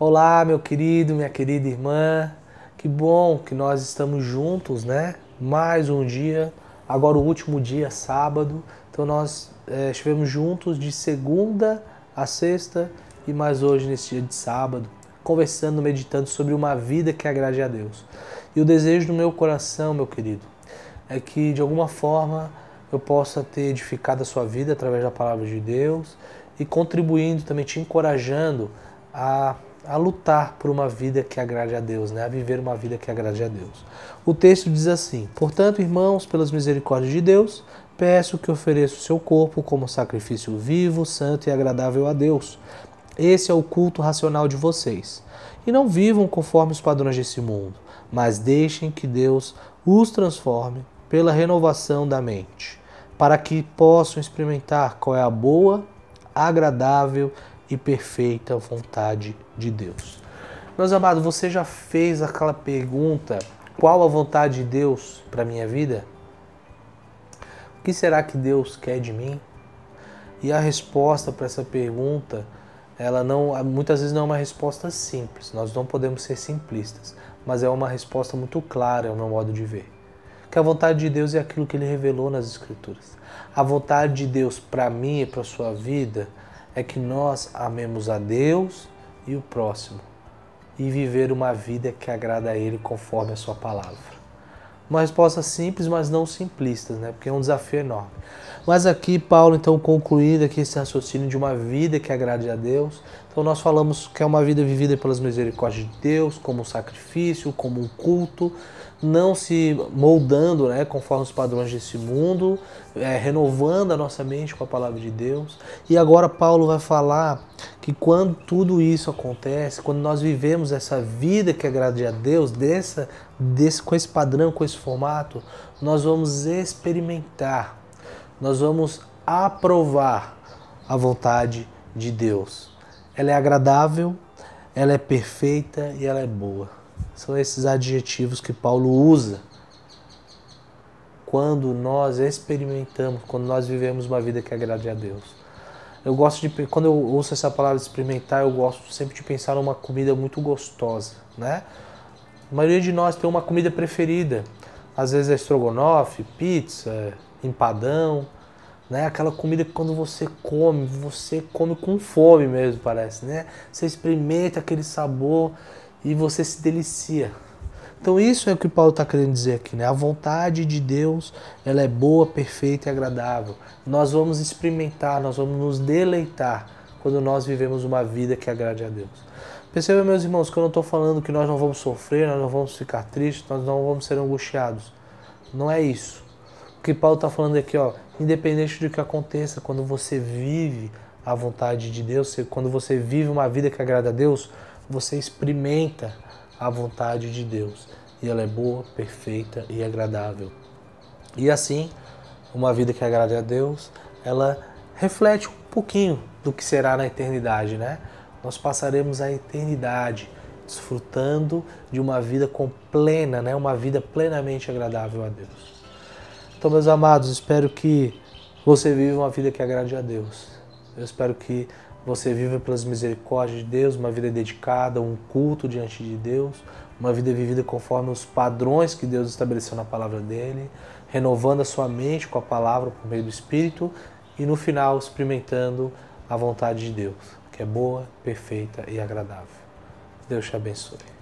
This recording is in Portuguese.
Olá, meu querido, minha querida irmã. Que bom que nós estamos juntos, né? Mais um dia, agora o último dia, sábado. Então nós é, estivemos juntos de segunda a sexta e mais hoje nesse dia de sábado, conversando, meditando sobre uma vida que agrade a Deus. E o desejo do meu coração, meu querido, é que de alguma forma eu possa ter edificado a sua vida através da palavra de Deus e contribuindo também, te encorajando a a lutar por uma vida que agrade a Deus, né? a viver uma vida que agrade a Deus. O texto diz assim: Portanto, irmãos, pelas misericórdias de Deus, peço que ofereça o seu corpo como sacrifício vivo, santo e agradável a Deus. Esse é o culto racional de vocês. E não vivam conforme os padrões desse mundo, mas deixem que Deus os transforme pela renovação da mente, para que possam experimentar qual é a boa, agradável e perfeita vontade de Deus. Meus amados, você já fez aquela pergunta: qual a vontade de Deus para minha vida? O que será que Deus quer de mim? E a resposta para essa pergunta, ela não, muitas vezes não é uma resposta simples. Nós não podemos ser simplistas, mas é uma resposta muito clara, é o meu modo de ver. Que a vontade de Deus é aquilo que ele revelou nas escrituras. A vontade de Deus para mim e para sua vida é que nós amemos a Deus e o próximo e viver uma vida que agrada a Ele conforme a Sua palavra. Uma resposta simples, mas não simplista, né? porque é um desafio enorme. Mas aqui, Paulo, então, concluindo aqui esse raciocínio de uma vida que agrade a Deus. Então, nós falamos que é uma vida vivida pelas misericórdias de Deus, como um sacrifício, como um culto, não se moldando né, conforme os padrões desse mundo, é, renovando a nossa mente com a palavra de Deus. E agora Paulo vai falar que quando tudo isso acontece, quando nós vivemos essa vida que agrade a Deus, dessa, desse, com esse padrão, com esse formato, nós vamos experimentar, nós vamos aprovar a vontade de Deus. Ela é agradável, ela é perfeita e ela é boa. São esses adjetivos que Paulo usa quando nós experimentamos, quando nós vivemos uma vida que agrade a Deus. Eu gosto de, quando eu ouço essa palavra experimentar, eu gosto sempre de pensar numa comida muito gostosa, né? A maioria de nós tem uma comida preferida. Às vezes é estrogonofe, pizza, empadão, né? Aquela comida que quando você come, você come com fome mesmo, parece, né? Você experimenta aquele sabor e você se delicia. Então isso é o que Paulo está querendo dizer aqui, né? A vontade de Deus, ela é boa, perfeita e agradável. Nós vamos experimentar, nós vamos nos deleitar quando nós vivemos uma vida que agrade a Deus. Perceba, meus irmãos, que eu não estou falando que nós não vamos sofrer, nós não vamos ficar tristes, nós não vamos ser angustiados. Não é isso. O que Paulo está falando aqui, ó, independente do que aconteça, quando você vive a vontade de Deus, quando você vive uma vida que agrada a Deus, você experimenta a vontade de Deus. E ela é boa, perfeita e agradável. E assim, uma vida que agrade a Deus, ela reflete um pouquinho do que será na eternidade, né? Nós passaremos a eternidade desfrutando de uma vida com plena, né? Uma vida plenamente agradável a Deus. Então, meus amados, espero que você viva uma vida que agrade a Deus. Eu espero que você vive pelas misericórdias de Deus, uma vida dedicada, um culto diante de Deus, uma vida vivida conforme os padrões que Deus estabeleceu na palavra dele, renovando a sua mente com a palavra por meio do Espírito e no final experimentando a vontade de Deus, que é boa, perfeita e agradável. Deus te abençoe.